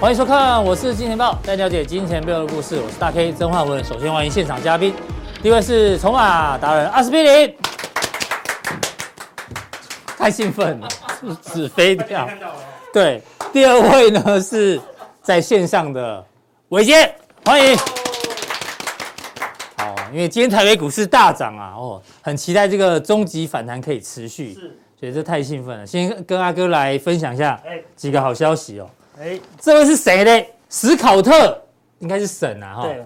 欢迎收看，我是金钱豹，带你了解金钱背后的故事。我是大 K 曾焕文。首先欢迎现场嘉宾，第一位是筹码达人阿司匹林，太兴奋了，纸飞掉。对，第二位呢是在线上的伟杰，欢迎。好，因为今天台北股市大涨啊，哦，很期待这个终极反弹可以持续，是，所以这太兴奋了。先跟阿哥来分享一下几个好消息哦。哎，这位是谁呢？史考特应该是沈啊，哈。对，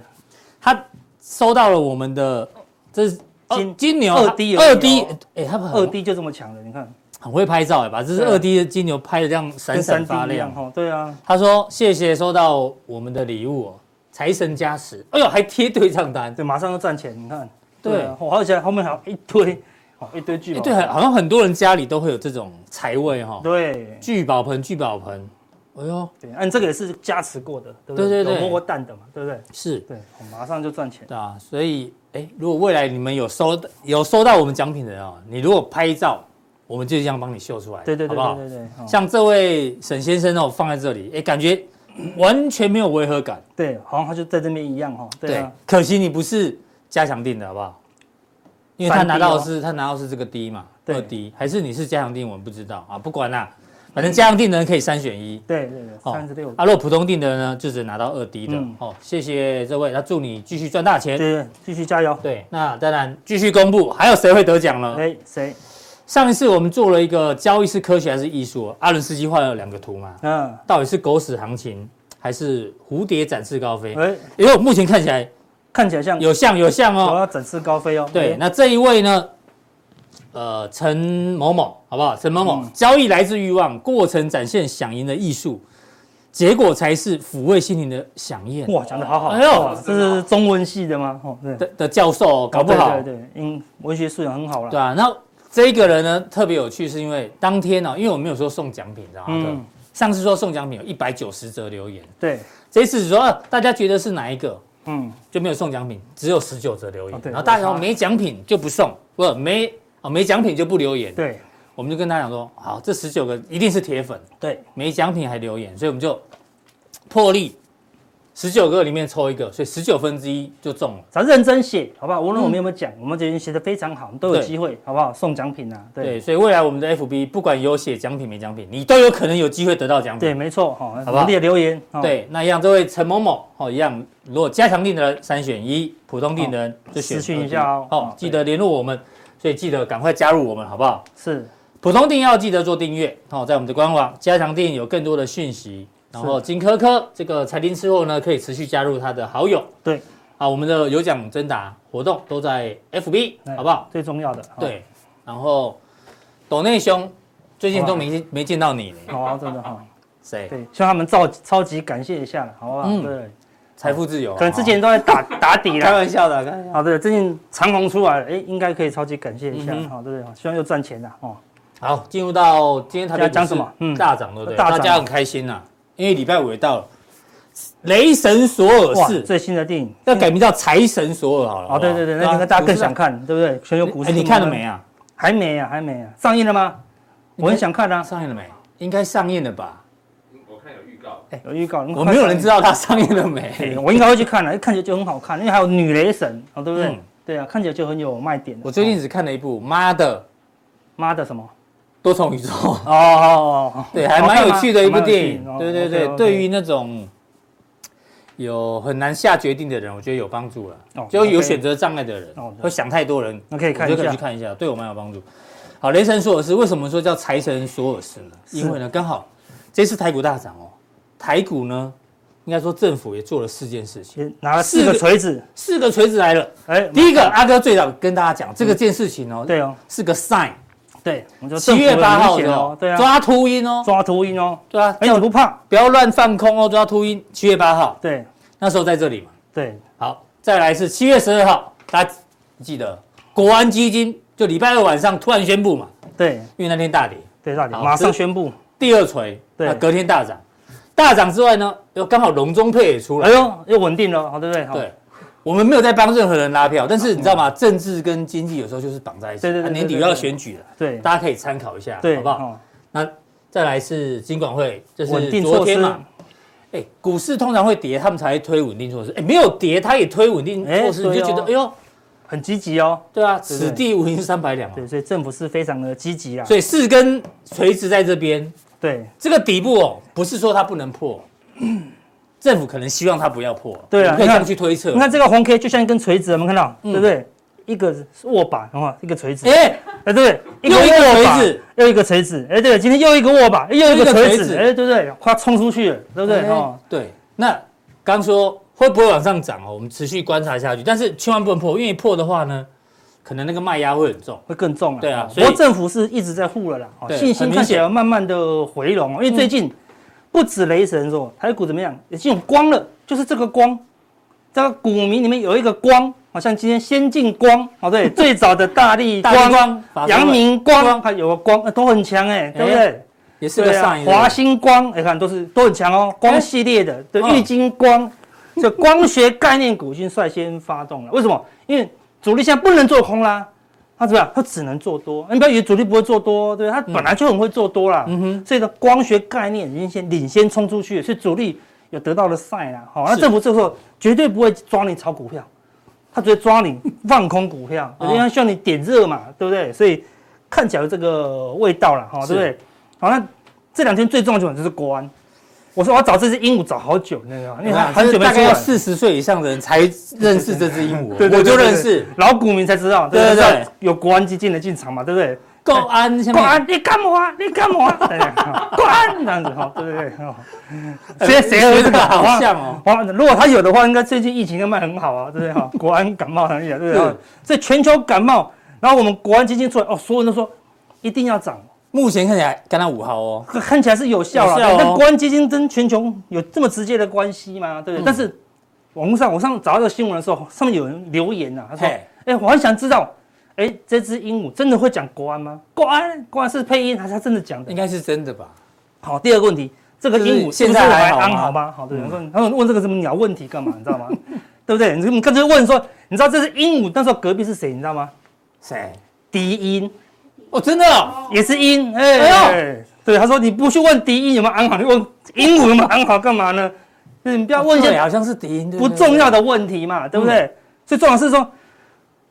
他收到了我们的，这是金金牛二 D 二 D，哎，他二 D 就这么强的，你看很会拍照哎，把这是二 D 的金牛拍的这样闪闪发亮。哈。对啊，他说谢谢收到我们的礼物哦，财神加持，哎呦还贴对账单，对，马上就赚钱，你看，对，而且后面还有一堆，哦，一堆聚宝，对，好像很多人家里都会有这种财位哈，对，聚宝盆，聚宝盆。哎呦，对，按这个也是加持过的，对不对？对对对，摸过蛋的嘛，对不对？是，对，我马上就赚钱。对啊，所以，哎，如果未来你们有收有收到我们奖品的人啊，你如果拍照，我们就这样帮你秀出来，对对对，好不好？对对对。像这位沈先生哦，放在这里，哎，感觉完全没有违和感。对，好像他就在这边一样哈。对，可惜你不是加强定的好不好？因为他拿到的是他拿到是这个 D 嘛，二 D，还是你是加强定，我们不知道啊，不管啦。反正加强定的人可以三选一，对对对，三十六。啊，如果普通定的人呢，就只拿到二 D 的。哦，谢谢这位，那祝你继续赚大钱，对，继续加油。对，那当然继续公布，还有谁会得奖呢？哎，谁？上一次我们做了一个交易是科学还是艺术？阿伦斯基画了两个图嘛，嗯，到底是狗屎行情还是蝴蝶展翅高飞？哎，因为目前看起来看起来像有像有像哦，我要展翅高飞哦。对，那这一位呢？呃，陈某某，好不好？陈某某，嗯、交易来自欲望，过程展现想赢的艺术，结果才是抚慰心灵的饗宴。哇，讲的好好！哎呦，这是中文系的吗？哦，对的的教授，搞不好，对对对，因文学素养很好了。对啊，然后这一个人呢，特别有趣，是因为当天呢，因为我们没有说送奖品，知道吗？嗯。上次说送奖品有一百九十则留言，对。这一次说大家觉得是哪一个？嗯，就没有送奖品，只有十九则留言。然后大家说没奖品就不送，不没。哦，没奖品就不留言。对，我们就跟他讲说，好，这十九个一定是铁粉。对，没奖品还留言，所以我们就破例，十九个里面抽一个，所以十九分之一就中了。咱认真写，好不好？无论我们有没有奖，我们这边写的非常好，都有机会，好不好？送奖品啊。对，所以未来我们的 FB 不管有写奖品没奖品，你都有可能有机会得到奖品。对，没错，好，好不好？留言。对，那一样，这位陈某某，哦，一样，如果加强定的人三选一，普通定的人就选。私讯一下哦。好，记得联络我们。所以记得赶快加入我们，好不好？是，普通定要记得做订阅好，在我们的官网加强定有更多的讯息。然后金科科这个财经吃货呢，可以持续加入他的好友。对，啊，我们的有奖征答活动都在 FB，好不好？最重要的。对，然后斗内兄最近都没没见到你，好啊，真的哈。谁？对，希望他们超超级感谢一下了，好不好？嗯，对。财富自由，可能之前都在打打底了，开玩笑的，开玩笑。好，对，最近长虹出来了，哎，应该可以超级感谢一下，好，对不对？希望又赚钱了，哦。好，进入到今天台北讲什么？嗯，大涨，对不对？大家很开心呐，因为礼拜五也到了。雷神索尔是最新的电影要改名叫财神索尔好了。哦，对对对，那应该大家更想看，对不对？全球股市，你看了没啊？还没啊，还没啊，上映了吗？我很想看啊，上映了没？应该上映了吧？哎，有预告，我没有人知道它上映了没？我应该会去看了，看起来就很好看，因为还有女雷神，哦，对不对？对啊，看起来就很有卖点。我最近只看了一部《妈的妈的什么多重宇宙》哦 哦，对，还蛮有趣的一部电影。对对对，对于那种有很难下决定的人，我觉得有帮助了。就有选择障碍的人，会想太多人，那可以看一下，可以去看一下，对我蛮有帮助。好，雷神索尔斯为什么说叫财神索尔斯呢？因为呢，刚好这次台股大涨哦。台股呢，应该说政府也做了四件事情，拿了四个锤子，四个锤子来了。哎，第一个阿哥最早跟大家讲这个件事情哦，对哦，是个 sign，对，七月八号的，对啊，抓秃鹰哦，抓秃鹰哦，对啊，哎，你不怕，不要乱放空哦，抓秃鹰，七月八号，对，那时候在这里嘛，对，好，再来是七月十二号，大家记得国安基金就礼拜二晚上突然宣布嘛，对，因为那天大跌，对，大跌，马上宣布。第二锤，对，隔天大涨，大涨之外呢，又刚好龙中配也出来，哎呦，又稳定了，好，对不对？对，我们没有在帮任何人拉票，但是你知道吗？政治跟经济有时候就是绑在一起，对对对，年底又要选举了，对，大家可以参考一下，对，好不好？那再来是金管会，就是稳定措施。哎，股市通常会跌，他们才会推稳定措施。哎，没有跌，他也推稳定措施，你就觉得哎呦，很积极哦。对啊，此地无银三百两。对，所以政府是非常的积极啊。所以四根垂直在这边。对，这个底部哦，不是说它不能破，政府可能希望它不要破。对啊，可以这样去推测。你看这个红 K 就像一根锤子，我们看到，对不对？一个握把，然后一个锤子。哎，哎，对不对？又一个锤子，又一个锤子。哎，对，今天又一个握把，又一个锤子。哎，对不对？快冲出去了，对不对？哦，对。那刚说会不会往上涨哦？我们持续观察下去，但是千万不能破，因为破的话呢，可能那个卖压会很重，会更重。对啊，所以政府是一直在护了啦，信心看起来慢慢的回笼。因为最近不止雷神说台股怎么样，已经有光了，就是这个光，这个股民里面有一个光，好像今天先进光，哦对，最早的大力光、阳明光，它有个光，都很强哎，对不对？也是个上影，华星光，你看都是都很强哦，光系列的，对，玉晶光，这光学概念股已经率先发动了。为什么？因为主力现在不能做空啦，他怎么样？他只能做多。你不要以为主力不会做多，对，他本来就很会做多啦。嗯哼，所以呢，光学概念已经先领先冲出去，所以主力有得到了赛啦。好，那政府这时候绝对不会抓你炒股票，他只会抓你放空股票，因为他需要你点热嘛，对不对？所以看起来有这个味道了，哈，对不对？好，那这两天最重要的就是国安。我说我要找这只鹦鹉找好久，那个，你看很久没出来。大概四十岁以上的人才认识这只鹦鹉，我就认识老股民才知道，对对对，有国安基金的进场嘛，对不对？国安，国安，你干嘛？你干嘛？国安这样子哈，对不对？谁谁和这个好像哦？哇，如果他有的话，应该最近疫情应该卖很好啊，对不对？哈，国安感冒很厉害，对不对？所以全球感冒，然后我们国安基金出来，哦，所有人都说一定要涨。目前看起来跟他五号哦，看起来是有效了。但国安基金跟全球有这么直接的关系吗？对不对？但是网络上我上找到这个新闻的时候，上面有人留言呐，他说：“哎，我很想知道，哎，这只鹦鹉真的会讲国安吗？国安，国安是配音还是他真的讲的？应该是真的吧。”好，第二个问题，这个鹦鹉现在还安好吗？好，对，他说他们问这个什么鸟问题干嘛？你知道吗？对不对？你你刚才问说，你知道这只鹦鹉那时候隔壁是谁？你知道吗？谁？低音。哦，真的也是音，哎，对，他说你不去问敌音有没有安好，你问鹦鹉有没有安好干嘛呢？你不要问一些好像是敌音不重要的问题嘛，对不对？所以重要是说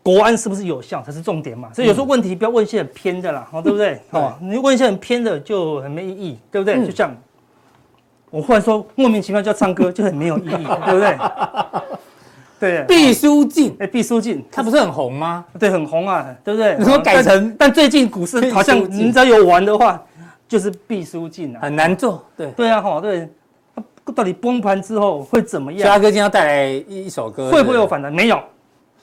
国安是不是有效才是重点嘛。所以有时候问题不要问一些很偏的啦，对不对？哦，你问一些很偏的就很没意义，对不对？就像我忽然说莫名其妙叫唱歌就很没有意义，对不对？对，毕书尽，哎，毕书尽，他不是很红吗？对，很红啊，对不对？你说改成，但最近股市好像，你只要有玩的话，就是毕书尽啊，很难做。对，对啊，哈，对，到底崩盘之后会怎么样？嘉哥今天要带来一首歌，会不会有反弹？没有，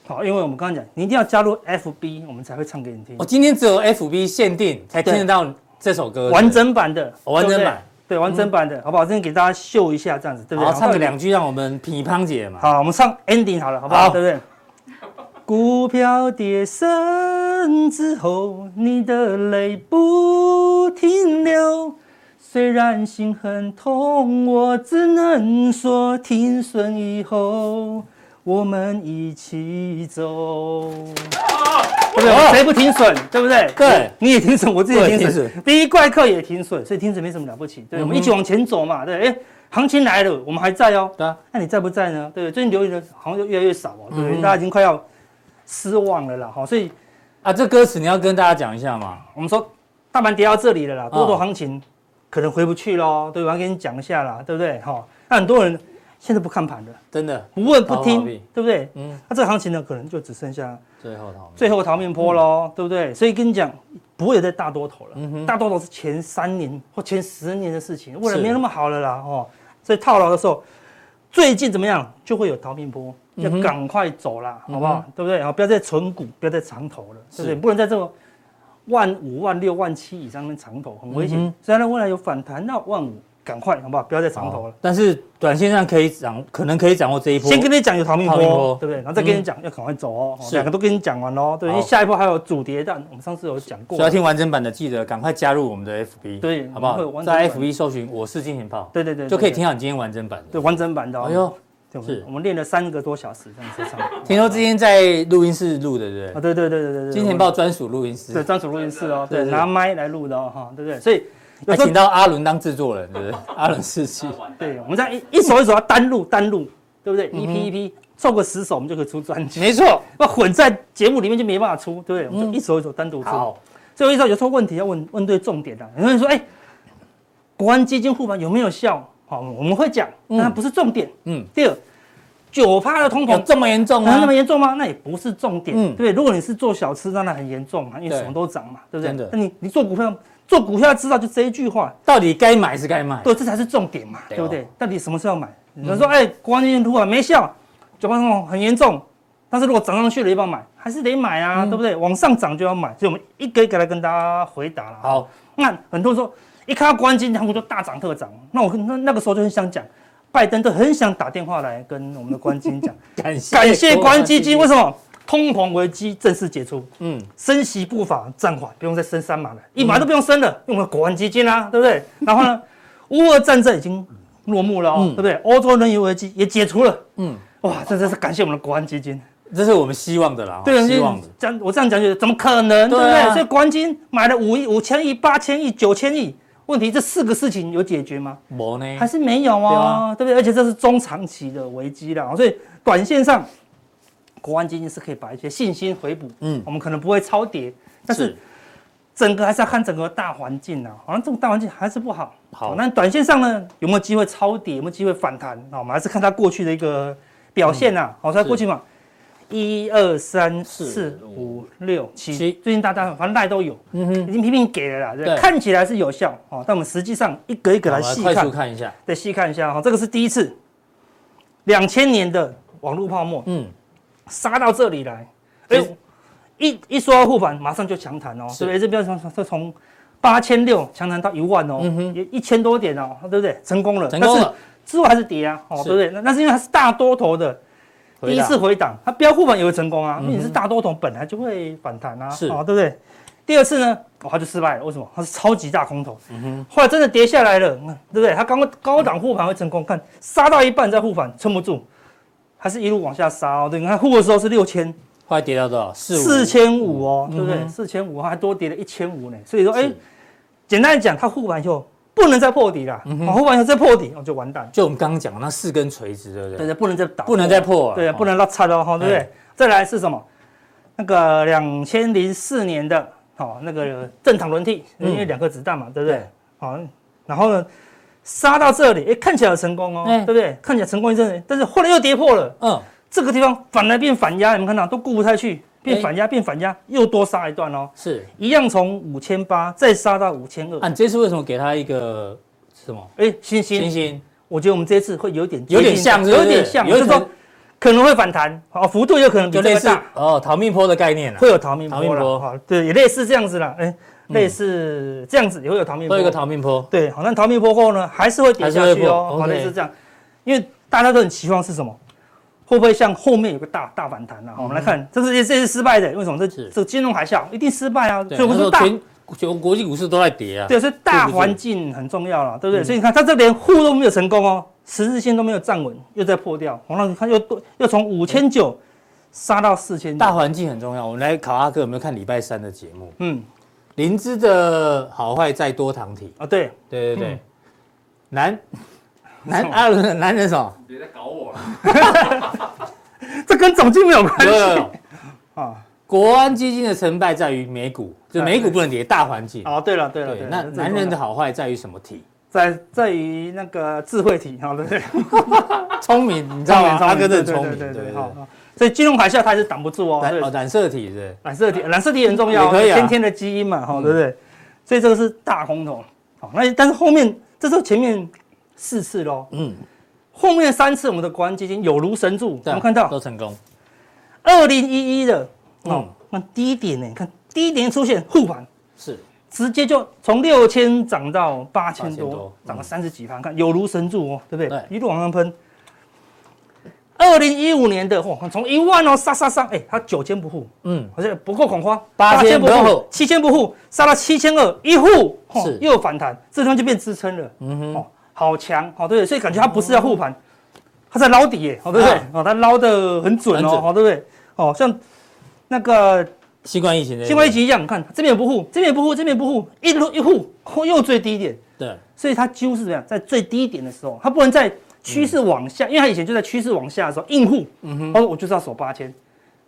好，因为我们刚刚讲，你一定要加入 FB，我们才会唱给你听。我今天只有 FB 限定才听得到这首歌，完整版的，完整版。对，完整版的，嗯、好不好？今天给大家秀一下，这样子，对不对？好，唱个两句，让我们品乓姐嘛。好，我们唱 ending 好了，好不好？好对不对？股票跌深之后，你的泪不停流，虽然心很痛，我只能说停损以后。我们一起走，对不对？谁不停损，对不对？对，你也停损，我自己也停损，第一怪客也停损，所以停损没什么了不起。对，我们一起往前走嘛。对，哎，行情来了，我们还在哦。对啊，那你在不在呢？对，最近留言的好像就越来越少哦。对，大家已经快要失望了啦。哈，所以啊，这歌词你要跟大家讲一下嘛。我们说大盘跌到这里了啦，多头行情可能回不去喽。对，我要跟你讲一下啦，对不对？哈，那很多人。现在不看盘的，真的不问不听，对不对？嗯，那这个行情呢，可能就只剩下最后逃最后逃命坡喽，对不对？所以跟你讲，不会有再大多头了，大多头是前三年或前十年的事情，未来没那么好了啦，哦。所以套牢的时候，最近怎么样，就会有逃命坡，要赶快走啦，好不好？对不对？啊，不要再存股，不要再长投了，对不对？不能在这个万五万六万七以上的长投，很危险。虽然未来有反弹到万五。赶快好不好？不要再长头了。但是短线上可以掌，可能可以掌握这一波。先跟你讲有逃命波，波对不对？然后再跟你讲、嗯、要赶快走哦。两个都跟你讲完喽，对，因为下一波还有主跌弹，我们上次有讲过。所以要听完整版的，记得赶快加入我们的 FB，对，好不好？在 FB 搜寻我是金钱豹，对对对，就可以听好你今天完整版的。对，完整版的。哎呦。是我们练了三个多小时，这样子上。听说今天在录音室录的，对不对？啊，对对对对对，金钱豹专属录音室，对，专属录音室哦，对，拿麦来录的哦，哈，对不对？所以还请到阿伦当制作人，对不对？阿伦士气。对，我们在一一首一首要单录单录，对不对？一批一批凑个十首，我们就可以出专辑。没错，那混在节目里面就没办法出，对不对？我们就一首一首单独出。好，最后一首有时候问题要问问对重点的。有人说，哎，国安基金护盘有没有效？好，我们会讲，但它不是重点。嗯。第二。九趴的通膨这么严重吗？那么严重吗？那也不是重点，对不对？如果你是做小吃，当然很严重嘛，因为什么都涨嘛，对不对？那你你做股票，做股票要知道就这一句话，到底该买是该卖？对，这才是重点嘛，对不对？到底什么时候买？有人说，哎，国安基金突然没效，九趴通膨很严重，但是如果涨上去了，要不要买？还是得买啊，对不对？往上涨就要买，所以我们一个一个来跟大家回答了。好，那很多人说，一看到国安基金，他们就大涨特涨，那我那那个时候就很想讲。拜登都很想打电话来跟我们的国安基金讲，感谢感谢国安基金，为什么？通膨危机正式解除，嗯，升息步伐暂缓，不用再升三码了，一码都不用升了，用我们国安基金啦，对不对？然后呢，乌俄战争已经落幕了哦，对不对？欧洲能源危机也解除了，嗯，哇，这真是感谢我们的国安基金，这是我们希望的啦，对，希望的。讲我这样讲就怎么可能，对不对？所以国安基金买了五亿、五千亿、八千亿、九千亿。问题这四个事情有解决吗？没呢，还是没有啊，对不对？而且这是中长期的危机了，所以短线上，国安基金是可以把一些信心回补。嗯，我们可能不会超跌，但是整个还是要看整个大环境啊。好像这种大环境还是不好。好，那短线上呢，有没有机会超跌？有没有机会反弹？那我们还是看它过去的一个表现啊。好，在过去嘛。一二三四五六七，最近大家反正大家都有，嗯哼，已经频频给了啦，对，看起来是有效哦，但我们实际上一个一个来细看，快速看一下，对，细看一下哈，这个是第一次，两千年的网络泡沫，嗯，杀到这里来，哎，一一说到护盘，马上就强弹哦，对不对？这边从从从八千六强弹到一万哦，嗯，也一千多点哦，对不对？成功了，成功了，之后还是跌啊，哦，对不对？那那是因为它是大多头的。第一次回档，它标护盘也会成功啊，因为你是大多头，本来就会反弹啊，是啊，对不对？第二次呢，哦，它就失败了，为什么？它是超级大空头，嗯哼，后来真的跌下来了，对不对？它刚刚高档护盘会成功，看杀到一半再护盘撑不住，还是一路往下杀哦。对，你看护的时候是六千，后来跌到多少？四千五哦，对不对？四千五还多跌了一千五呢，所以说，哎，简单来讲，它护盘以后。不能再破底了，往后完再破底，我就完蛋。就我们刚刚讲那四根锤子，对不对？对对，不能再倒，不能再破，对，不能拉差了哈，对不对？再来是什么？那个两千零四年的，好，那个正常轮替，因为两颗子弹嘛，对不对？好，然后呢，杀到这里，哎，看起来有成功哦，对不对？看起来成功一阵，但是后来又跌破了，嗯，这个地方反来变反压，你们看到都过不太去。变反压，变反压，又多杀一段哦。是一样从五千八再杀到五千二。啊，你这次为什么给他一个什么？哎，星星星星。我觉得我们这次会有点有点像，有点像，就是说可能会反弹，哦，幅度有可能比这个大。哦，逃命坡的概念了，会有逃命坡了。好，对，也类似这样子了。哎，类似这样子也会有逃命坡。会有一个逃命坡。对，好，那逃命坡后呢，还是会跌下去哦。好，类似这样，因为大家都很期望是什么？会不会像后面有个大大反弹呢？我们来看，这是这是失败的，为什么？这这金融海啸一定失败啊！所以我说大全国际股市都在跌啊。对，所以大环境很重要了，对不对？所以你看，它这连护都没有成功哦，十字线都没有站稳，又在破掉。完了，你看又又从五千九杀到四千。大环境很重要。我们来考阿哥有没有看礼拜三的节目？嗯，林芝的好坏在多糖体啊？对对对对，男。男阿伦的男人什么？别再搞我了，这跟总经没有关系啊。国安基金的成败在于美股，就美股不能跌，大环境。哦，对了对了，那男人的好坏在于什么体？在在于那个智慧体，好对不对？聪明，你知道吗？阿哥真聪明，对对好。所以金融海啸它也是挡不住哦。哦，染色体是染色体，染色体很重要，先天的基因嘛，哈，对不对？所以这个是大空头。好，那但是后面这时候前面。四次喽，嗯，后面三次我们的国安基金有如神助，我们看到都成功。二零一一的，哦，那低点呢？你看低点出现护盘，是直接就从六千涨到八千多，涨了三十几趴，看有如神助哦，对不对？对，一路往上喷。二零一五年的嚯，从一万哦杀杀杀，哎，它九千不护，嗯，好像不够恐慌，八千不护，七千不护，杀到七千二一护，是。又有反弹，这地方就变支撑了，嗯哼，哦，好强，哦，对？所以感觉它不是要护盘，它在捞底耶，哦，对不对？哦，它捞的很准哦，哦，对不对？哦，像那个新冠疫情，新冠疫情一样，你看这边也不护，这边也不护，这边也不护，一路一护，又最低点，对，所以它几乎是怎么样，在最低点的时候，它不能在。趋势往下，因为他以前就在趋势往下的时候硬护，嗯哼，哦，我就是要守八千，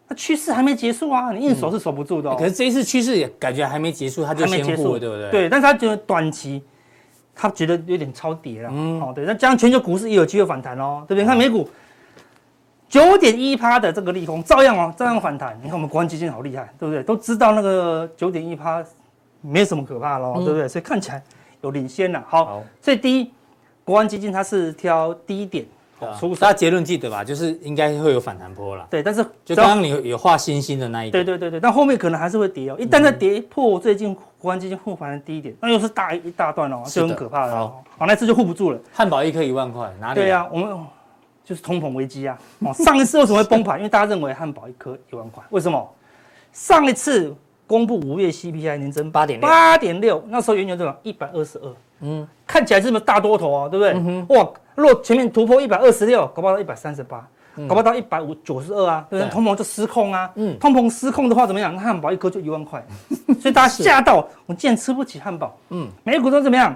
那趋势还没结束啊，你硬守是守不住的。可是这一次趋势也感觉还没结束，他就先护了，对不对？对，但是他觉得短期，他觉得有点超跌了，嗯，哦，对，那加上全球股市也有机会反弹哦，对不对？你看美股九点一趴的这个利空，照样哦，照样反弹。你看我们国安基金好厉害，对不对？都知道那个九点一趴没什么可怕喽，对不对？所以看起来有领先了。好，最低。国安基金它是挑低点，出大家结论记得吧？就是应该会有反弹波了。对，但是就刚刚你有画星星的那一点。对对对对，但后面可能还是会跌哦。一旦再跌破最近国安基金护盘的低点，那又是大一大段哦，就很可怕的。好，好，那次就护不住了。汉堡一颗一万块，哪里？对呀，我们就是通膨危机啊。哦，上一次为什么会崩盘？因为大家认为汉堡一颗一万块，为什么？上一次公布五月 CPI 年增八点六，八点六，那时候原油多少？一百二十二。嗯，看起来这么大多头啊，对不对？嗯、哇，如果前面突破一百二十六，搞不好到一百三十八，搞不好到一百五九十二啊，对不对？通膨就失控啊。嗯，通膨失控的话怎么样？那汉堡一颗就一万块，所以大家吓到，我竟然吃不起汉堡。嗯，美股都怎么样？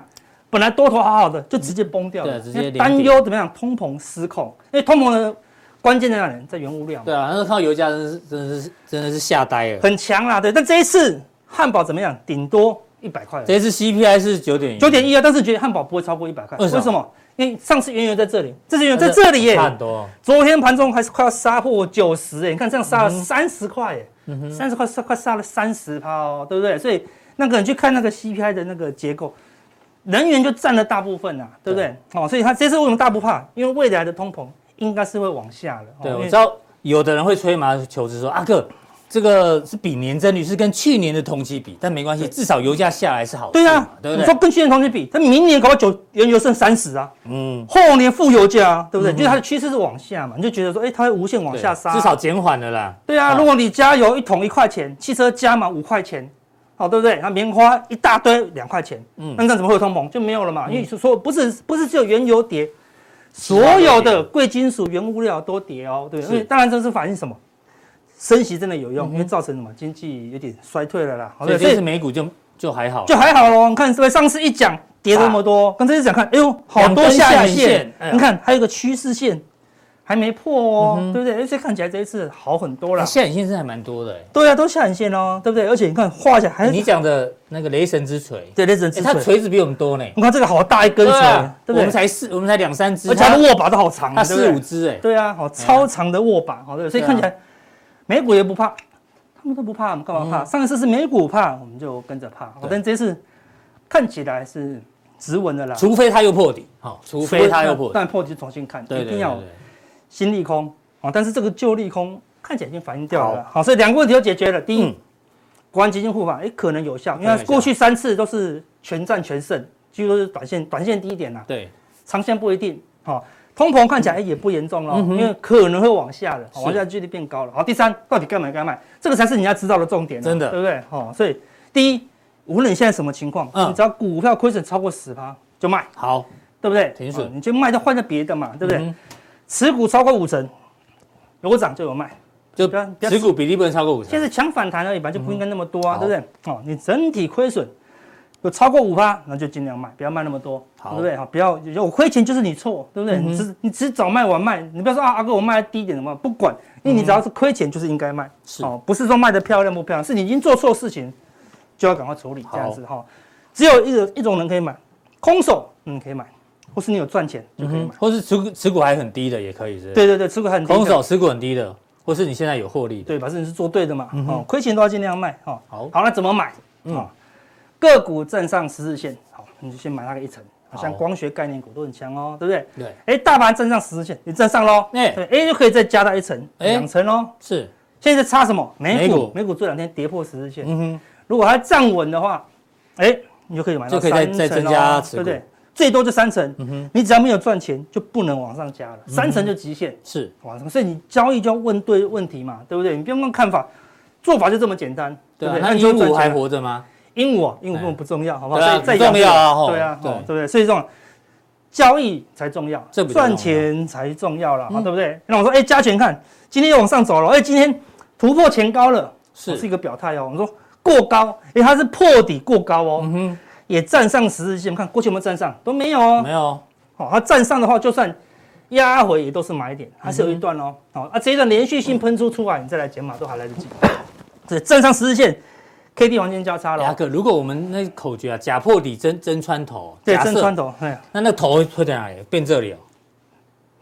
本来多头好好的，就直接崩掉了。对，直接担忧怎么样？通膨失控，因为通膨的关键在哪里？在原物料。对啊，那个看到油价真的是真的是真的是吓呆了，很强啦。对，但这一次汉堡怎么样？顶多。一百块，这次 CPI 是九点九点一啊，但是觉得汉堡不会超过一百块，为什么？因为上次原油在这里，这次原油在这里耶，差很多。昨天盘中还是快要杀破九十哎，你看这样杀了三十块哎，三十块杀快杀了三十趴哦，对不对？所以那个你去看那个 CPI 的那个结构，能源就占了大部分啊，对不对？哦，所以它这次为什么大不怕？因为未来的通膨应该是会往下的。对，我知道有的人会吹毛求疵说阿哥。这个是比年增率是跟去年的同期比，但没关系，至少油价下来是好的。对啊，对不对？你说跟去年同期比，它明年搞到九原油剩三十啊，嗯，后年负油价啊，对不对？就是它的趋势是往下嘛，你就觉得说，哎，它会无限往下杀，至少减缓了啦。对啊，如果你加油一桶一块钱，汽车加满五块钱，好，对不对？那棉花一大堆两块钱，嗯，那这样怎么会有通膨？就没有了嘛，因为说不是不是只有原油跌，所有的贵金属原物料都跌哦，对，所以当然这是反映什么？升息真的有用，因为造成什么经济有点衰退了啦。所以这次美股就就还好，就还好喽。你看是不是上次一讲跌那么多，刚才一讲看，哎呦，好多下影线。你看还有个趋势线还没破哦，对不对？而且看起来这一次好很多了。下影线是还蛮多的，对啊，都下影线哦，对不对？而且你看画起来，还你讲的那个雷神之锤，对，雷神之锤，它锤子比我们多呢。你看这个好大一根锤，对不对？我们才四，我们才两三只，而且它的握把都好长，它四五只哎，对啊，好超长的握把，好对，所以看起来。美股也不怕，他们都不怕，我们干嘛怕？嗯、上一次是美股怕，我们就跟着怕。对。但这次看起来是直稳的啦，除非它又破底，好，除非它又破底，但破底就重新看，一定要新利空啊！但是这个旧利空看起来已经反映掉了，好，好，所以两个问题都解决了。第一，国安基金护法，哎，可能有效，因为过去三次都是全战全胜，几乎都是短线短线低点啦，对，长线不一定，好。通膨看起来也不严重了，因为可能会往下的，往下距离变高了。好，第三，到底该买该卖，这个才是你要知道的重点，真的，对不对？好，所以第一，无论你现在什么情况，你只要股票亏损超过十趴就卖，好，对不对？停损，你就卖，就换成别的嘛，对不对？持股超过五成，有涨就有卖，就持股比例不能超过五成。现在抢反弹而已吧，就不应该那么多啊，对不对？哦，你整体亏损。有超过五趴，那就尽量卖，不要卖那么多，好对不对？好，不要有亏钱就是你错，对不对？嗯、你只你只早卖晚卖，你不要说啊，阿哥我卖低一点的嘛，不管，因为你只要是亏钱就是应该卖，是哦，不是说卖的漂亮不漂亮，是你已经做错事情，就要赶快处理这样子哈、哦。只有一种一种人可以买，空手嗯可以买，或是你有赚钱就可以买，或是持股持股还很低的也可以是，是。对对对，持股很低。空手持股很低的，或是你现在有获利，对，反正你是做对的嘛，哦，亏钱都要尽量卖哈。哦、好，好，那怎么买？嗯。哦个股站上十日线，好，你就先买那个一层，像光学概念股都很强哦，对不对？对。哎，大盘站上十日线，你站上喽，哎，对，哎，就可以再加到一层，两层喽。是。现在差什么？美股，美股这两天跌破十日线，嗯哼。如果它站稳的话，哎，你就可以买到三成，就可以再再增加持，对不对？最多就三层，嗯哼，你只要没有赚钱，就不能往上加了，三层就极限，是往上。所以你交易就要问对问题嘛，对不对？你不用问看法，做法就这么简单，对不对？那鹦鹉还活着吗？鹦鹉，鹦鹉根本不重要，好不好？最重要啊，对啊，对不对？所以这种交易才重要，赚钱才重要了，对不对？那我说，哎，加权看，今天又往上走了，哎，今天突破前高了，是是一个表态哦。我们说过高，哎，它是破底过高哦，嗯哼。也站上十日线，看过去有没有站上，都没有哦，没有。好，它站上的话，就算压回也都是买点，还是有一段哦。好，啊，这一段连续性喷出出来，你再来减码都还来得及。这站上十字线，K D 黄金交叉了。阿哥，如果我们那口诀啊，假破底真真穿头，对，真穿头，哎，那那头会在哪里？变这里哦。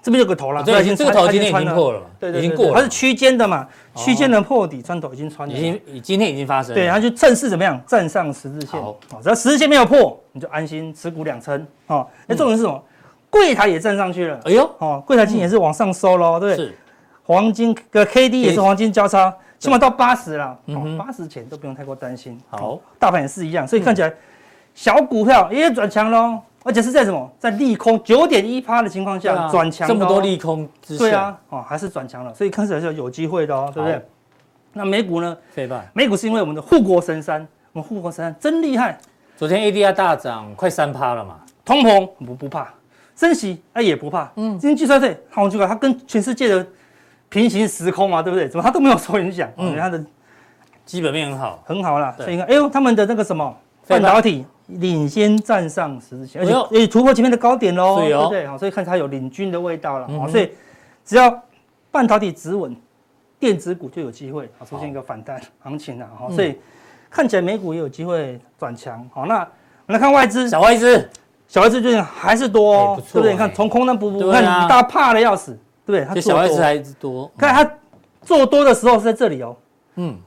这边有个头了，对，已经这个头今天已经破了，对对，已经过了，它是区间的嘛，区间的破底穿头已经穿了，已经今天已经发生，对，然后就正式怎么样？站上十字线，好，只要十字线没有破，你就安心持股两成，哦，那重点是什么？柜台也站上去了，哎呦，哦，柜台今天也是往上收喽，对不对？是，黄金的 K D 也是。黄金交叉，起码到八十了，哦，八十前都不用太过担心，好，大盘也是一样，所以看起来小股票也转强喽。而且是在什么？在利空九点一趴的情况下转强，这么多利空之下，对啊，哦，还是转强了，所以看起来是有机会的哦，对不对？那美股呢？对吧？美股是因为我们的护国神山，我们护国神山真厉害。昨天 ADR 大涨快三趴了嘛，通膨不不怕，升息哎也不怕，嗯，经济衰退，好奇怪，它跟全世界的平行时空嘛，对不对？怎么它都没有受影响？嗯，它的基本面很好，很好啦。所以你看，哎呦，他们的那个什么半导体。领先站上十字线，而且也突破前面的高点喽，对不对？好，所以看起来有领军的味道了。好，所以只要半导体止稳，电子股就有机会啊出现一个反弹行情了。好，所以看起来美股也有机会转强。好，那我们来看外资，小外资，小外资最近还是多哦，对不对？你看从空单补补，看大家怕的要死，对不对？小外资还是多，看它做多的时候是在这里哦，嗯。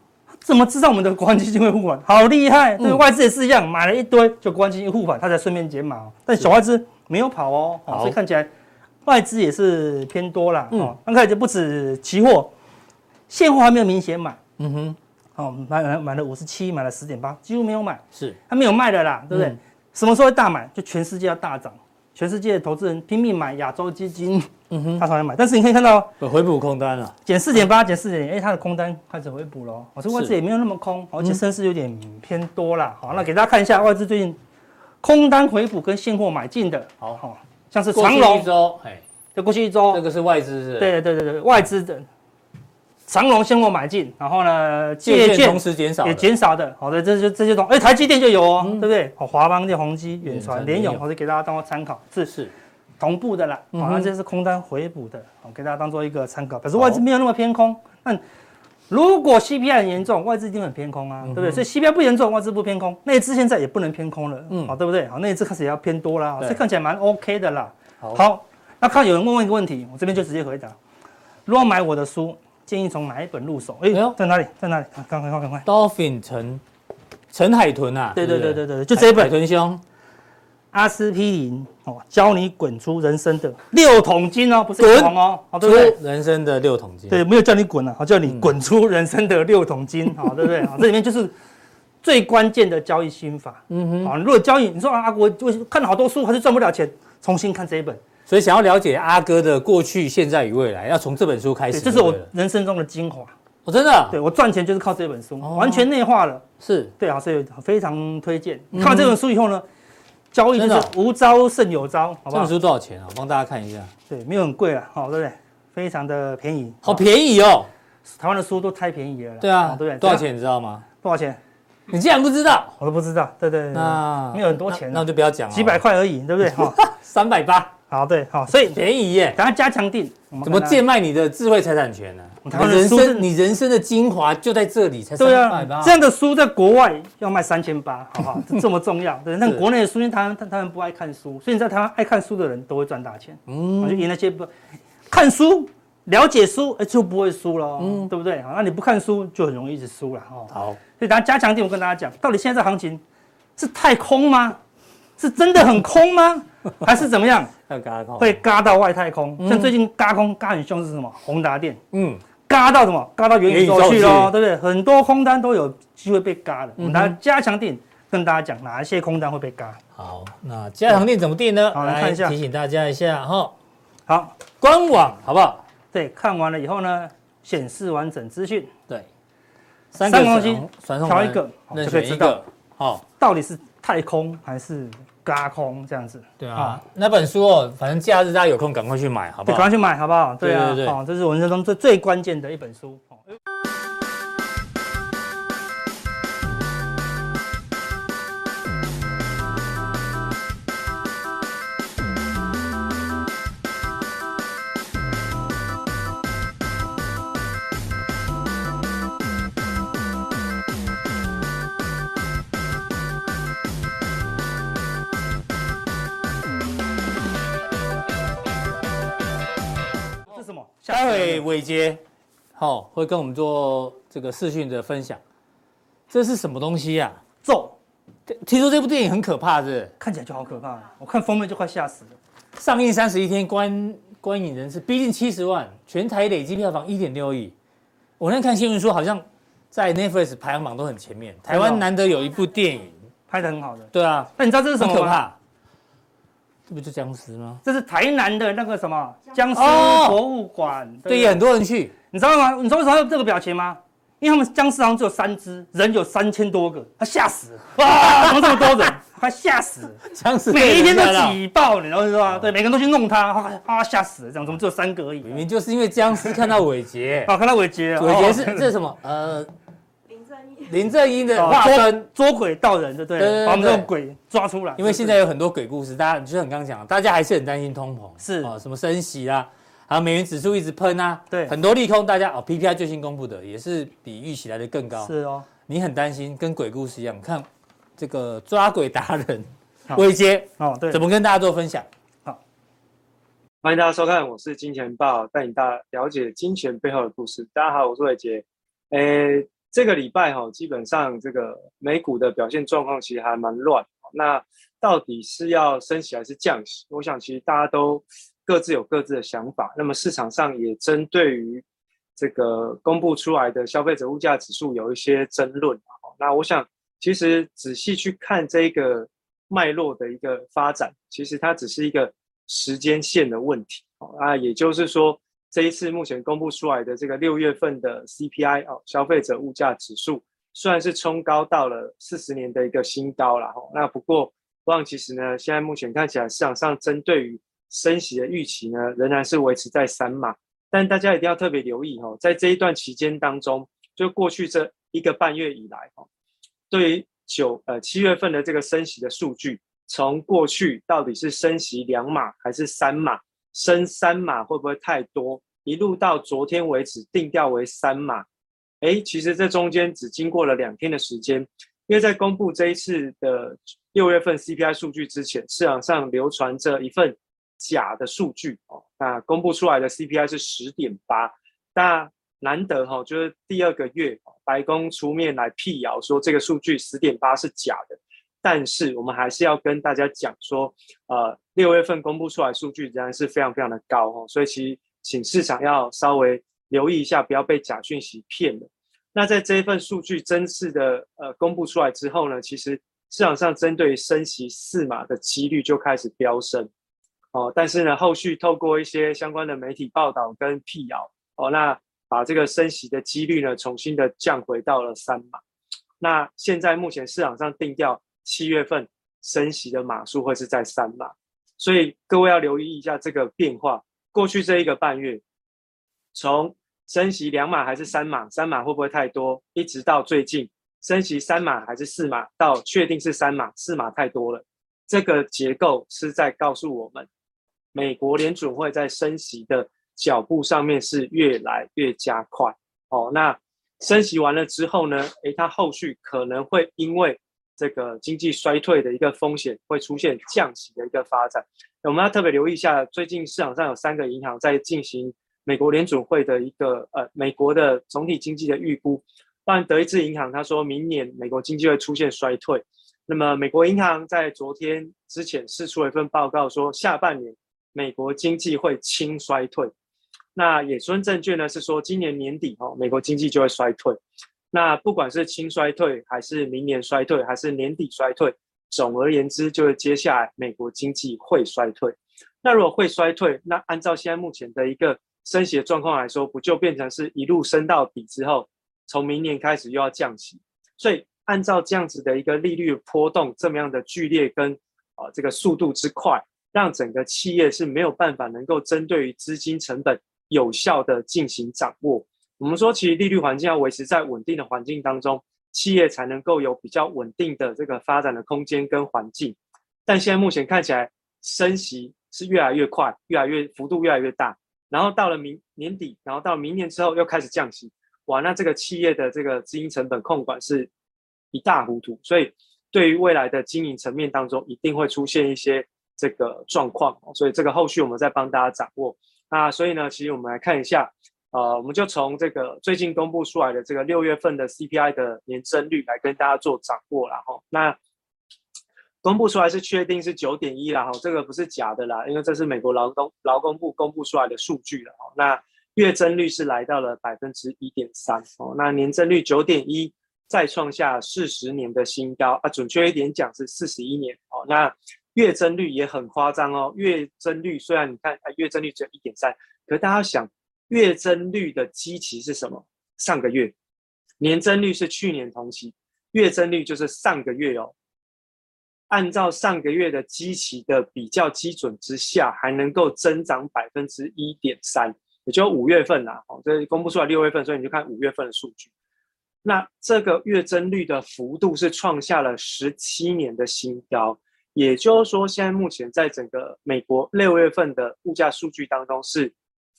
怎么知道我们的国安基金会护盘？好厉害！对外资也是一样，买了一堆就国安基金护盘，他才顺便减码。但小外资没有跑哦，所以看起来外资也是偏多啦。哦，刚开始就不止期货，现货还没有明显买。嗯哼，哦，买买买了五十七，买了十点八，几乎没有买。是，还没有卖的啦，对不对？什么时候会大买？就全世界要大涨。全世界的投资人拼命买亚洲基金，嗯哼，他才能买。但是你可以看到，回补空单了，减四点八，减四点零，哎，它的空单开始回补了。我说外资也没有那么空，而且升势有点偏多了。好，那给大家看一下外资最近空单回补跟现货买进的，好。好，像是长隆，一周，哎，就过去一周，这个是外资是？对对对对，外资的。长隆现货买进，然后呢，借券同时减少，也减少的，好的，这就这些东西，哎，台积电就有哦，对不对？好，华邦电、宏基、远传、联咏，我是给大家当做参考，是。是同步的啦。好，那这是空单回补的，好，给大家当做一个参考。可是外资没有那么偏空，那如果 CPI 很严重，外资一定很偏空啊，对不对？所以 CPI 不严重，外资不偏空，内资现在也不能偏空了，嗯，好，对不对？好，内资开始也要偏多啦，所以看起来蛮 OK 的啦。好，那看有人问问一个问题，我这边就直接回答：如果买我的书。建议从哪一本入手？哎呦，在哪里？在哪里？赶快，快，快！Dolphin 陈陈海豚啊，对对对对对，就这一本。海豚兄，阿司匹林哦，教你滚出人生的六桶金哦，不是滚哦，好对不对？人生的六桶金，对，没有叫你滚啊，好叫你滚出人生的六桶金，好对不对？好，这里面就是最关键的交易心法。嗯哼，好，如果交易，你说啊，我我看了好多书还是赚不了钱，重新看这一本。所以想要了解阿哥的过去、现在与未来，要从这本书开始。这是我人生中的精华。我真的，对我赚钱就是靠这本书，完全内化了。是对啊，所以非常推荐。看完这本书以后呢，交易就是无招胜有招，好不好？这本书多少钱啊？我帮大家看一下。对，没有很贵了，好对不对？非常的便宜，好便宜哦。台湾的书都太便宜了。对啊，对不对？多少钱你知道吗？多少钱？你竟然不知道？我都不知道。对对对，那没有很多钱，那我就不要讲了。几百块而已，对不对？哈，三百八。好，对，好，所以便宜耶。等下加强定，怎么贱卖你的智慧财产权呢？你人生，你人生的精华就在这里，才三百八。这样的书在国外要卖三千八，好不好？这么重要，对。但国内的书，因为台湾他他们不爱看书，所以你在台湾爱看书的人都会赚大钱。嗯，就赢那些不看书、了解书，哎，就不会输了，嗯，对不对？好，那你不看书就很容易一直输了，哦。好，所以等下加强定，我跟大家讲，到底现在这行情是太空吗？是真的很空吗？还是怎么样？会嘎到外太空，像最近嘎空嘎很凶是什么？宏达电，嗯，嘎到什么？嘎到元宇宙去喽，对不对？很多空单都有机会被嘎的。我们来加强定，跟大家讲哪一些空单会被嘎。好，那加强定怎么定呢？好，来看一下，提醒大家一下哈。好，官网好不好？对，看完了以后呢，显示完整资讯。对，三个东西，挑一个就可以知道。好，到底是太空还是嘎空这样子？对啊，那本书哦，反正假日大家有空赶快去买，好不好？赶快去买，好不好？对啊，对对，这是我人生中最最关键的一本书。待会伟杰，好，会跟我们做这个视讯的分享。这是什么东西呀？咒。听说这部电影很可怕，是是？看起来就好可怕，我看封面就快吓死了。上映三十一天，观观影人次逼近七十万，全台累计票房一点六亿。我那天看新闻说，好像在 Netflix 排行榜都很前面。台湾难得有一部电影拍得很好的。对啊，那你知道这是什么？可怕。这不就僵尸吗？这是台南的那个什么僵尸博物馆，哦、对，很多人去。你知道吗？你知道为什么有这个表情吗？因为他们僵尸好像只有三只，人有三千多个，他吓死了。哇，怎么这么多人？快吓死了！僵尸每一天都挤爆，你知道吗？对，每个人都去弄他，啊，吓死了！这样怎么只有三个而已？明明就是因为僵尸看到伟杰，啊，看到伟杰，伟杰是这是什么？呃。林正英的化身捉鬼道人，对不对？把我们这种鬼抓出来。因为现在有很多鬼故事，大家就像你刚刚讲，大家还是很担心通膨，是啊，什么升息啊，还有美元指数一直喷啊，对，很多利空，大家哦，PPI 最新公布的也是比预期来的更高，是哦。你很担心，跟鬼故事一样，看这个抓鬼达人伟捷哦，对，怎么跟大家做分享？好，欢迎大家收看，我是金钱豹，带领大家了解金钱背后的故事。大家好，我是伟杰，诶。这个礼拜哈，基本上这个美股的表现状况其实还蛮乱。那到底是要升息还是降息？我想其实大家都各自有各自的想法。那么市场上也针对于这个公布出来的消费者物价指数有一些争论。那我想其实仔细去看这个脉络的一个发展，其实它只是一个时间线的问题。啊，也就是说。这一次目前公布出来的这个六月份的 CPI 哦，消费者物价指数虽然是冲高到了四十年的一个新高了哈，那不过望其实呢，现在目前看起来市场上针对于升息的预期呢，仍然是维持在三码，但大家一定要特别留意哈，在这一段期间当中，就过去这一个半月以来哈，对于九呃七月份的这个升息的数据，从过去到底是升息两码还是三码，升三码会不会太多？一路到昨天为止，定调为三码。诶，其实这中间只经过了两天的时间，因为在公布这一次的六月份 CPI 数据之前，市场上流传着一份假的数据哦。那公布出来的 CPI 是十点八，那难得哈，就是第二个月白宫出面来辟谣说这个数据十点八是假的。但是我们还是要跟大家讲说，呃，六月份公布出来数据仍然是非常非常的高哦，所以其实。请市场要稍微留意一下，不要被假讯息骗了。那在这一份数据真实的呃公布出来之后呢，其实市场上针对升息四码的几率就开始飙升哦。但是呢，后续透过一些相关的媒体报道跟辟谣哦，那把这个升息的几率呢重新的降回到了三码。那现在目前市场上定调七月份升息的码数会是在三码，所以各位要留意一下这个变化。过去这一个半月，从升息两码还是三码，三码会不会太多？一直到最近升息三码还是四码，到确定是三码，四码太多了。这个结构是在告诉我们，美国联准会在升息的脚步上面是越来越加快。哦，那升息完了之后呢？诶，它后续可能会因为这个经济衰退的一个风险，会出现降息的一个发展。我们要特别留意一下，最近市场上有三个银行在进行美国联准会的一个呃美国的总体经济的预估。当然，德意志银行他说明年美国经济会出现衰退。那么，美国银行在昨天之前释出了一份报告，说下半年美国经济会轻衰退。那野村证券呢是说今年年底哦，美国经济就会衰退。那不管是轻衰退，还是明年衰退，还是年底衰退，总而言之，就是接下来美国经济会衰退。那如果会衰退，那按照现在目前的一个升息的状况来说，不就变成是一路升到底之后，从明年开始又要降息？所以按照这样子的一个利率波动这么样的剧烈跟啊这个速度之快，让整个企业是没有办法能够针对于资金成本有效的进行掌握。我们说，其实利率环境要维持在稳定的环境当中，企业才能够有比较稳定的这个发展的空间跟环境。但现在目前看起来，升息是越来越快，越来越幅度越来越大，然后到了明年底，然后到明年之后又开始降息，哇，那这个企业的这个资金成本控管是一塌糊涂。所以，对于未来的经营层面当中，一定会出现一些这个状况。所以，这个后续我们再帮大家掌握。那所以呢，其实我们来看一下。呃，我们就从这个最近公布出来的这个六月份的 CPI 的年增率来跟大家做掌握，然后那公布出来是确定是九点一，然后这个不是假的啦，因为这是美国劳工劳工部公布出来的数据了。哈，那月增率是来到了百分之一点三，哦，那年增率九点一，再创下四十年的新高啊，准确一点讲是四十一年。哦，那月增率也很夸张哦，月增率虽然你看啊，月增率只有一点三，可是大家想。月增率的基期是什么？上个月，年增率是去年同期，月增率就是上个月哦。按照上个月的基期的比较基准之下，还能够增长百分之一点三，也就五月份啦。哦，这公布出来六月份，所以你就看五月份的数据。那这个月增率的幅度是创下了十七年的新高，也就是说，现在目前在整个美国六月份的物价数据当中是。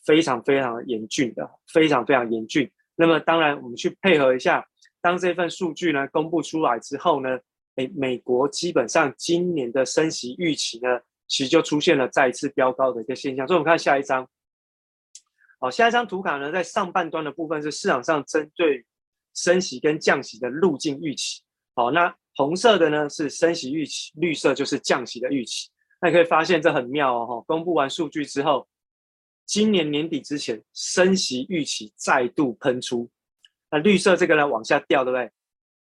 非常非常严峻的，非常非常严峻。那么当然，我们去配合一下，当这份数据呢公布出来之后呢，诶，美国基本上今年的升息预期呢，其实就出现了再一次飙高的一个现象。所以，我们看下一张。好，下一张图卡呢，在上半端的部分是市场上针对升息跟降息的路径预期。好，那红色的呢是升息预期，绿色就是降息的预期。那你可以发现这很妙哦，公布完数据之后。今年年底之前，升息预期再度喷出，那绿色这个呢往下掉，对不对？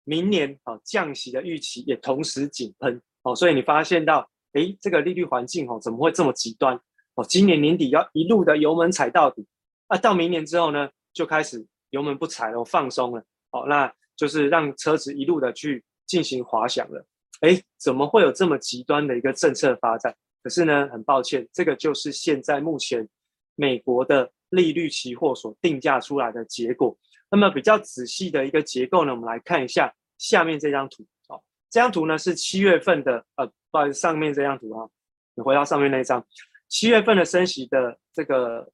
明年啊降息的预期也同时井喷哦，所以你发现到，诶，这个利率环境哦怎么会这么极端哦？今年年底要一路的油门踩到底，啊，到明年之后呢就开始油门不踩了，放松了，哦，那就是让车子一路的去进行滑翔了。诶，怎么会有这么极端的一个政策发展？可是呢，很抱歉，这个就是现在目前。美国的利率期货所定价出来的结果，那么比较仔细的一个结构呢，我们来看一下下面这张图。哦，这张图呢是七月份的，呃，不好意思，上面这张图啊，你回到上面那张，七月份的升息的这个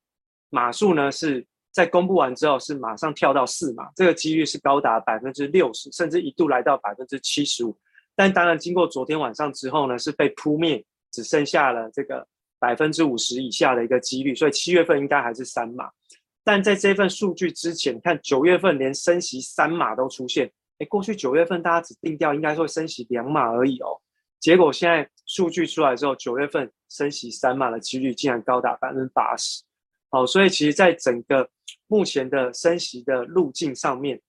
码数呢，是在公布完之后是马上跳到四码，这个几率是高达百分之六十，甚至一度来到百分之七十五。但当然，经过昨天晚上之后呢，是被扑灭，只剩下了这个。百分之五十以下的一个几率，所以七月份应该还是三码。但在这份数据之前，看九月份连升息三码都出现。哎，过去九月份大家只定调应该会升息两码而已哦。结果现在数据出来之后，九月份升息三码的几率竟然高达百分之八十。好，所以其实在整个目前的升息的路径上面，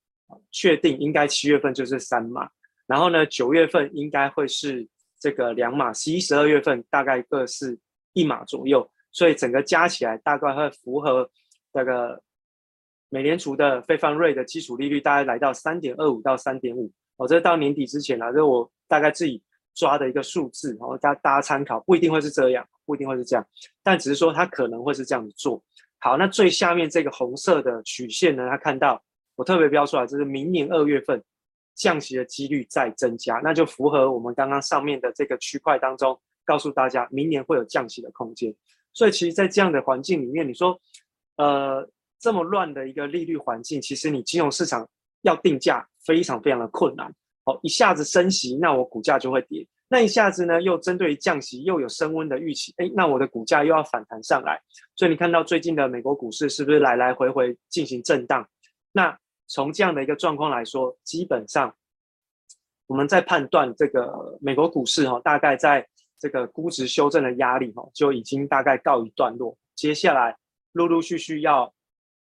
确定应该七月份就是三码，然后呢，九月份应该会是这个两码，十一、十二月份大概各是。一码左右，所以整个加起来大概会符合这个美联储的费方瑞的基础利率，大概来到三点二五到三点五。哦，这到年底之前啊，这我大概自己抓的一个数字，然后大家大家参考，不一定会是这样，不一定会是这样，但只是说它可能会是这样子做。好，那最下面这个红色的曲线呢，它看到我特别标出来，就是明年二月份降息的几率在增加，那就符合我们刚刚上面的这个区块当中。告诉大家，明年会有降息的空间，所以其实，在这样的环境里面，你说，呃，这么乱的一个利率环境，其实你金融市场要定价非常非常的困难。哦，一下子升息，那我股价就会跌；那一下子呢，又针对降息又有升温的预期，哎，那我的股价又要反弹上来。所以你看到最近的美国股市是不是来来回回进行震荡？那从这样的一个状况来说，基本上我们在判断这个美国股市哈、哦，大概在。这个估值修正的压力哈，就已经大概告一段落。接下来陆陆续续要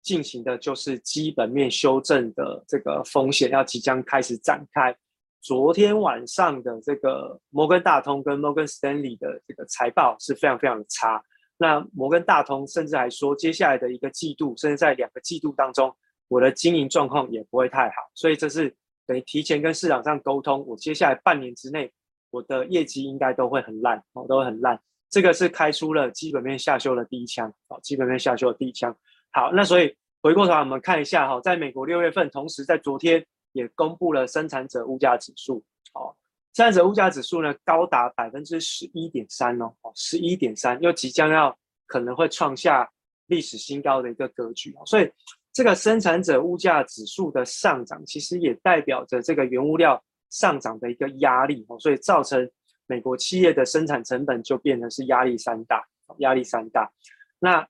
进行的就是基本面修正的这个风险要即将开始展开。昨天晚上的这个摩根大通跟摩根斯坦利的这个财报是非常非常的差。那摩根大通甚至还说，接下来的一个季度，甚至在两个季度当中，我的经营状况也不会太好。所以这是等于提前跟市场上沟通，我接下来半年之内我的业绩应该都会很烂，哦，都会很烂。这个是开出了基本面下修的第一枪，哦，基本面下修的第一枪。好，那所以回过头来我们看一下哈，在美国六月份，同时在昨天也公布了生产者物价指数，哦，生产者物价指数呢高达百分之十一点三哦，哦，十一点三，又即将要可能会创下历史新高的一个格局，所以这个生产者物价指数的上涨，其实也代表着这个原物料上涨的一个压力哦，所以造成。美国企业的生产成本就变成是压力山大，压力山大。那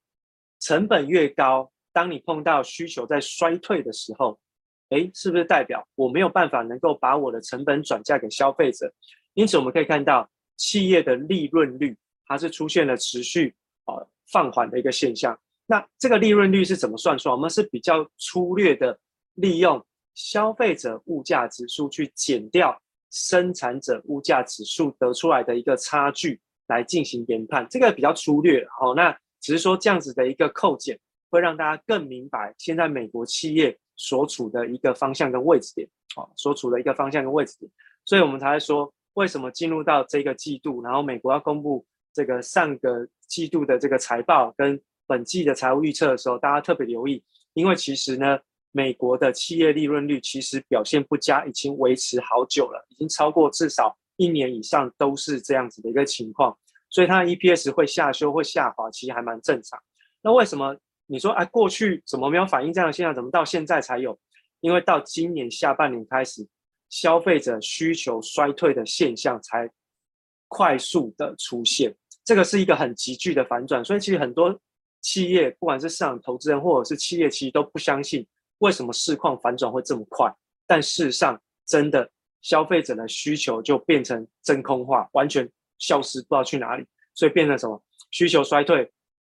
成本越高，当你碰到需求在衰退的时候，诶，是不是代表我没有办法能够把我的成本转嫁给消费者？因此，我们可以看到企业的利润率它是出现了持续呃放缓的一个现象。那这个利润率是怎么算出来？我们是比较粗略的利用消费者物价指数去减掉。生产者物价指数得出来的一个差距来进行研判，这个比较粗略哦。那只是说这样子的一个扣减，会让大家更明白现在美国企业所处的一个方向跟位置点，哦，所处的一个方向跟位置点。所以我们才会说，为什么进入到这个季度，然后美国要公布这个上个季度的这个财报跟本季的财务预测的时候，大家特别留意，因为其实呢。美国的企业利润率其实表现不佳，已经维持好久了，已经超过至少一年以上都是这样子的一个情况，所以它的 EPS 会下修、会下滑，其实还蛮正常。那为什么你说哎，过去怎么没有反映这样的现象？怎么到现在才有？因为到今年下半年开始，消费者需求衰退的现象才快速的出现，这个是一个很急剧的反转。所以其实很多企业，不管是市场投资人或者是企业，其实都不相信。为什么市况反转会这么快？但事实上，真的消费者的需求就变成真空化，完全消失，不知道去哪里，所以变成什么？需求衰退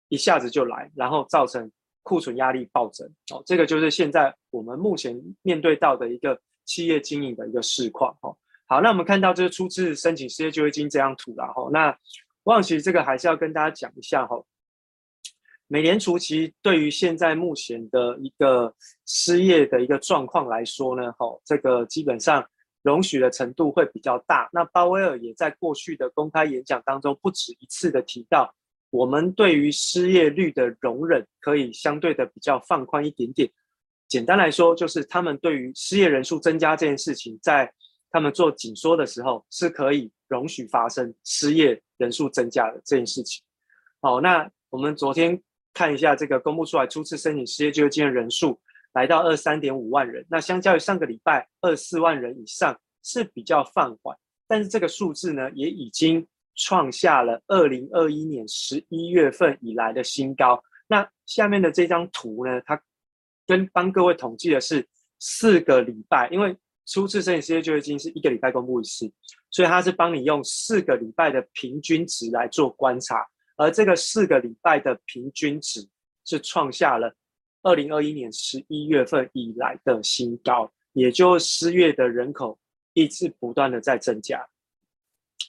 一下子就来，然后造成库存压力暴增。哦，这个就是现在我们目前面对到的一个企业经营的一个市况。哦，好，那我们看到这个初次申请失业救济金这张图了。哈，那我想其实这个还是要跟大家讲一下。哈。美联储其实对于现在目前的一个失业的一个状况来说呢，吼，这个基本上容许的程度会比较大。那鲍威尔也在过去的公开演讲当中不止一次的提到，我们对于失业率的容忍可以相对的比较放宽一点点。简单来说，就是他们对于失业人数增加这件事情，在他们做紧缩的时候是可以容许发生失业人数增加的这件事情。好，那我们昨天。看一下这个公布出来初次申请失业救济金的人数来到二三点五万人，那相较于上个礼拜二四万人以上是比较放缓，但是这个数字呢也已经创下了二零二一年十一月份以来的新高。那下面的这张图呢，它跟帮各位统计的是四个礼拜，因为初次申请失业救济金是一个礼拜公布一次，所以它是帮你用四个礼拜的平均值来做观察。而这个四个礼拜的平均值是创下了二零二一年十一月份以来的新高，也就失业的人口一直不断的在增加。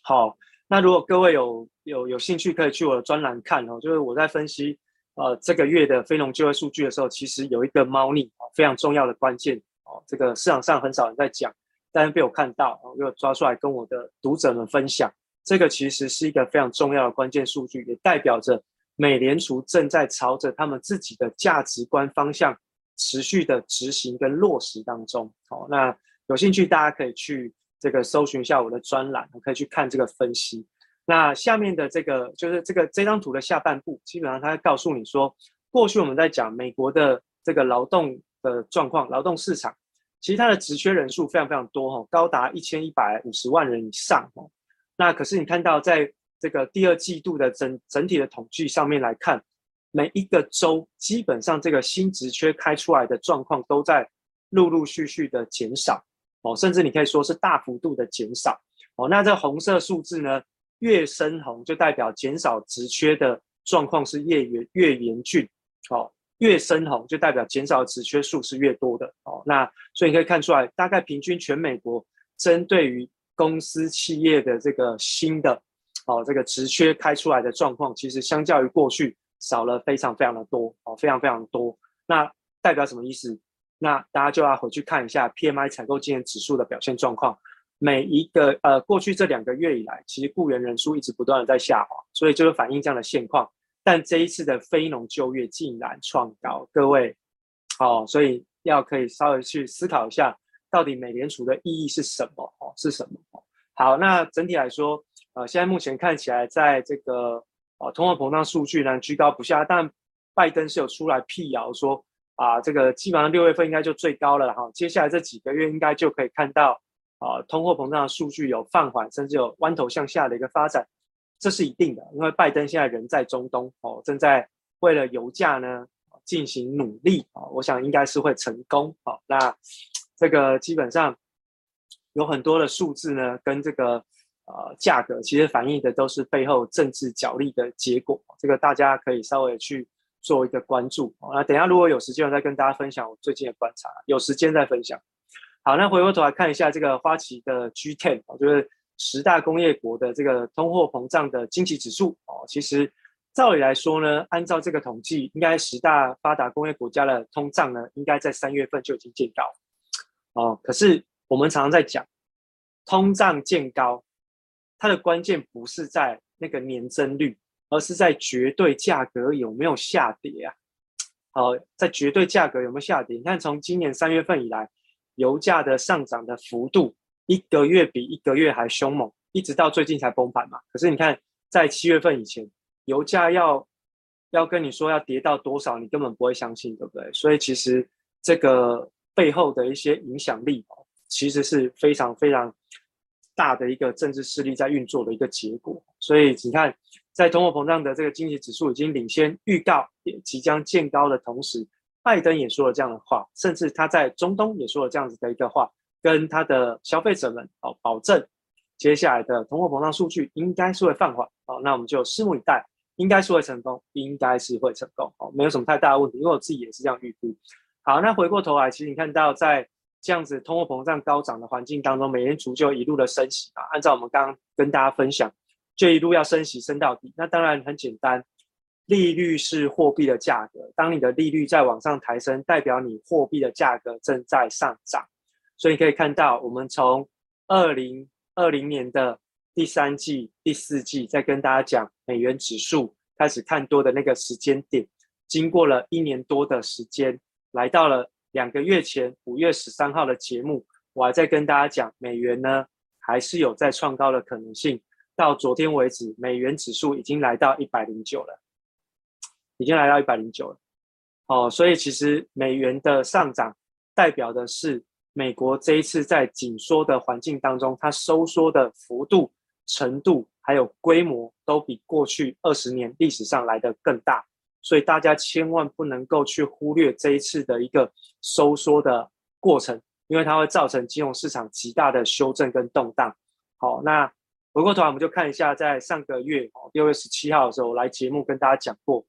好，那如果各位有有有兴趣，可以去我的专栏看哦。就是我在分析呃这个月的非农就业数据的时候，其实有一个猫腻啊非常重要的关键哦，这个市场上很少人在讲，但是被我看到，我就抓出来跟我的读者们分享。这个其实是一个非常重要的关键数据，也代表着美联储正在朝着他们自己的价值观方向持续的执行跟落实当中。好，那有兴趣大家可以去这个搜寻一下我的专栏，可以去看这个分析。那下面的这个就是这个这张图的下半部，基本上它会告诉你说，过去我们在讲美国的这个劳动的状况，劳动市场其实它的职缺人数非常非常多哈，高达一千一百五十万人以上。那可是你看到，在这个第二季度的整整体的统计上面来看，每一个州基本上这个新职缺开出来的状况都在陆陆续续的减少哦，甚至你可以说是大幅度的减少哦。那这红色数字呢，越深红就代表减少职缺的状况是越严越严峻哦，越深红，就代表减少职缺数是越多的哦。那所以你可以看出来，大概平均全美国针对于公司企业的这个新的哦这个职缺开出来的状况，其实相较于过去少了非常非常的多哦，非常非常多。那代表什么意思？那大家就要回去看一下 PMI 采购经理指数的表现状况。每一个呃过去这两个月以来，其实雇员人数一直不断的在下滑，所以就是反映这样的现况。但这一次的非农就业竟然创高，各位，哦，所以要可以稍微去思考一下，到底美联储的意义是什么？哦，是什么？好，那整体来说，呃，现在目前看起来，在这个呃通货膨胀数据呢居高不下，但拜登是有出来辟谣说，啊，这个基本上六月份应该就最高了哈，接下来这几个月应该就可以看到，啊，通货膨胀的数据有放缓，甚至有弯头向下的一个发展。这是一定的，因为拜登现在人在中东哦，正在为了油价呢进行努力啊，我想应该是会成功。好，那这个基本上有很多的数字呢，跟这个呃价格其实反映的都是背后政治角力的结果。这个大家可以稍微去做一个关注。那等下如果有时间，我再跟大家分享我最近的观察。有时间再分享。好，那回过头来看一下这个花旗的 G10，我觉得。十大工业国的这个通货膨胀的经济指数哦，其实照理来说呢，按照这个统计，应该十大发达工业国家的通胀呢，应该在三月份就已经见高哦。可是我们常常在讲，通胀见高，它的关键不是在那个年增率，而是在绝对价格有没有下跌啊？好，在绝对价格有没有下跌？你看，从今年三月份以来，油价的上涨的幅度。一个月比一个月还凶猛，一直到最近才崩盘嘛。可是你看，在七月份以前，油价要要跟你说要跌到多少，你根本不会相信，对不对？所以其实这个背后的一些影响力，其实是非常非常大的一个政治势力在运作的一个结果。所以你看，在通货膨胀的这个经济指数已经领先预告也即将见高的同时，拜登也说了这样的话，甚至他在中东也说了这样子的一个话。跟他的消费者们哦，保证接下来的通货膨胀数据应该是会放缓哦，那我们就拭目以待，应该是会成功，应该是会成功哦，没有什么太大的问题，因为我自己也是这样预估。好，那回过头来，其实你看到在这样子通货膨胀高涨的环境当中，美联储就一路的升息啊，按照我们刚刚跟大家分享，就一路要升息升到底。那当然很简单，利率是货币的价格，当你的利率在往上抬升，代表你货币的价格正在上涨。所以可以看到，我们从二零二零年的第三季、第四季，在跟大家讲美元指数开始看多的那个时间点，经过了一年多的时间，来到了两个月前五月十三号的节目，我还在跟大家讲，美元呢还是有再创高的可能性。到昨天为止，美元指数已经来到一百零九了，已经来到一百零九了。哦，所以其实美元的上涨代表的是。美国这一次在紧缩的环境当中，它收缩的幅度、程度还有规模都比过去二十年历史上来的更大，所以大家千万不能够去忽略这一次的一个收缩的过程，因为它会造成金融市场极大的修正跟动荡。好，那回过头来我们就看一下，在上个月六月十七号的时候，我来节目跟大家讲过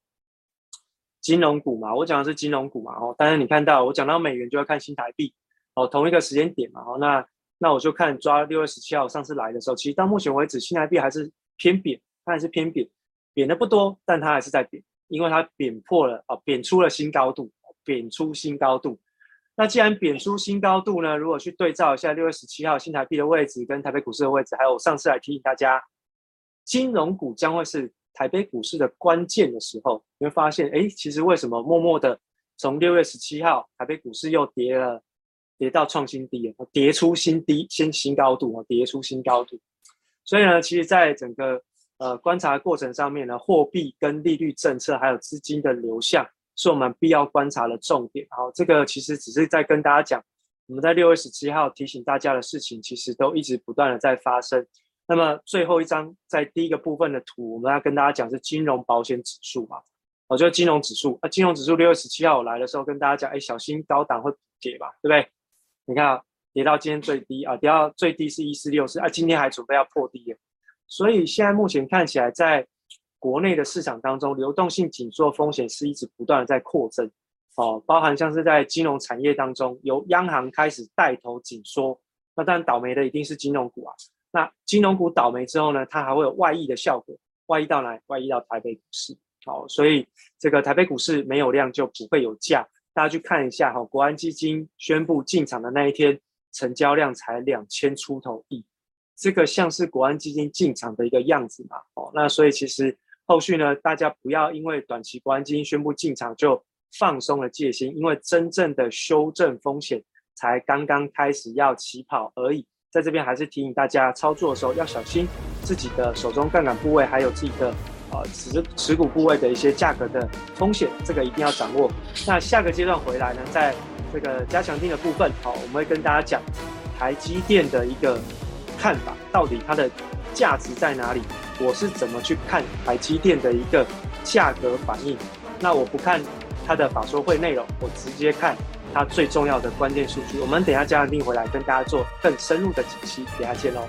金融股嘛，我讲的是金融股嘛，哦，当然你看到我讲到美元就要看新台币。哦，同一个时间点嘛，哦，那那我就看抓六月十七号上次来的时候，其实到目前为止，新台币还是偏贬，它还是偏贬，贬的不多，但它还是在贬，因为它贬破了啊，贬出了新高度，贬出新高度。那既然贬出新高度呢，如果去对照一下六月十七号新台币的位置跟台北股市的位置，还有上次来提醒大家，金融股将会是台北股市的关键的时候，你会发现，哎，其实为什么默默的从六月十七号台北股市又跌了？跌到创新低了，跌出新低，新新高度啊，跌出新高度。所以呢，其实，在整个呃观察过程上面呢，货币跟利率政策还有资金的流向，是我们必要观察的重点。好，这个其实只是在跟大家讲，我们在六月十七号提醒大家的事情，其实都一直不断的在发生。那么最后一张，在第一个部分的图，我们要跟大家讲是金融保险指数嘛，我就是金融指数。那金融指数六月十七号我来的时候跟大家讲，哎，小心高档会跌吧，对不对？你看啊，跌到今天最低啊，跌到最低是一四六四啊，今天还准备要破低，所以现在目前看起来，在国内的市场当中，流动性紧缩风险是一直不断的在扩增。哦，包含像是在金融产业当中，由央行开始带头紧缩，那当然倒霉的一定是金融股啊。那金融股倒霉之后呢，它还会有外溢的效果，外溢到哪？外溢到台北股市。好，所以这个台北股市没有量就不会有价。大家去看一下哈，国安基金宣布进场的那一天，成交量才两千出头亿，这个像是国安基金进场的一个样子嘛？哦，那所以其实后续呢，大家不要因为短期国安基金宣布进场就放松了戒心，因为真正的修正风险才刚刚开始要起跑而已。在这边还是提醒大家，操作的时候要小心自己的手中杠杆部位，还有自己的。呃，持持股部位的一些价格的风险，这个一定要掌握。那下个阶段回来呢，在这个加强錠的部分，好，我们会跟大家讲台积电的一个看法，到底它的价值在哪里？我是怎么去看台积电的一个价格反应？那我不看它的法说会内容，我直接看它最重要的关键数据。我们等下加强錠回来跟大家做更深入的解析，等下见喽。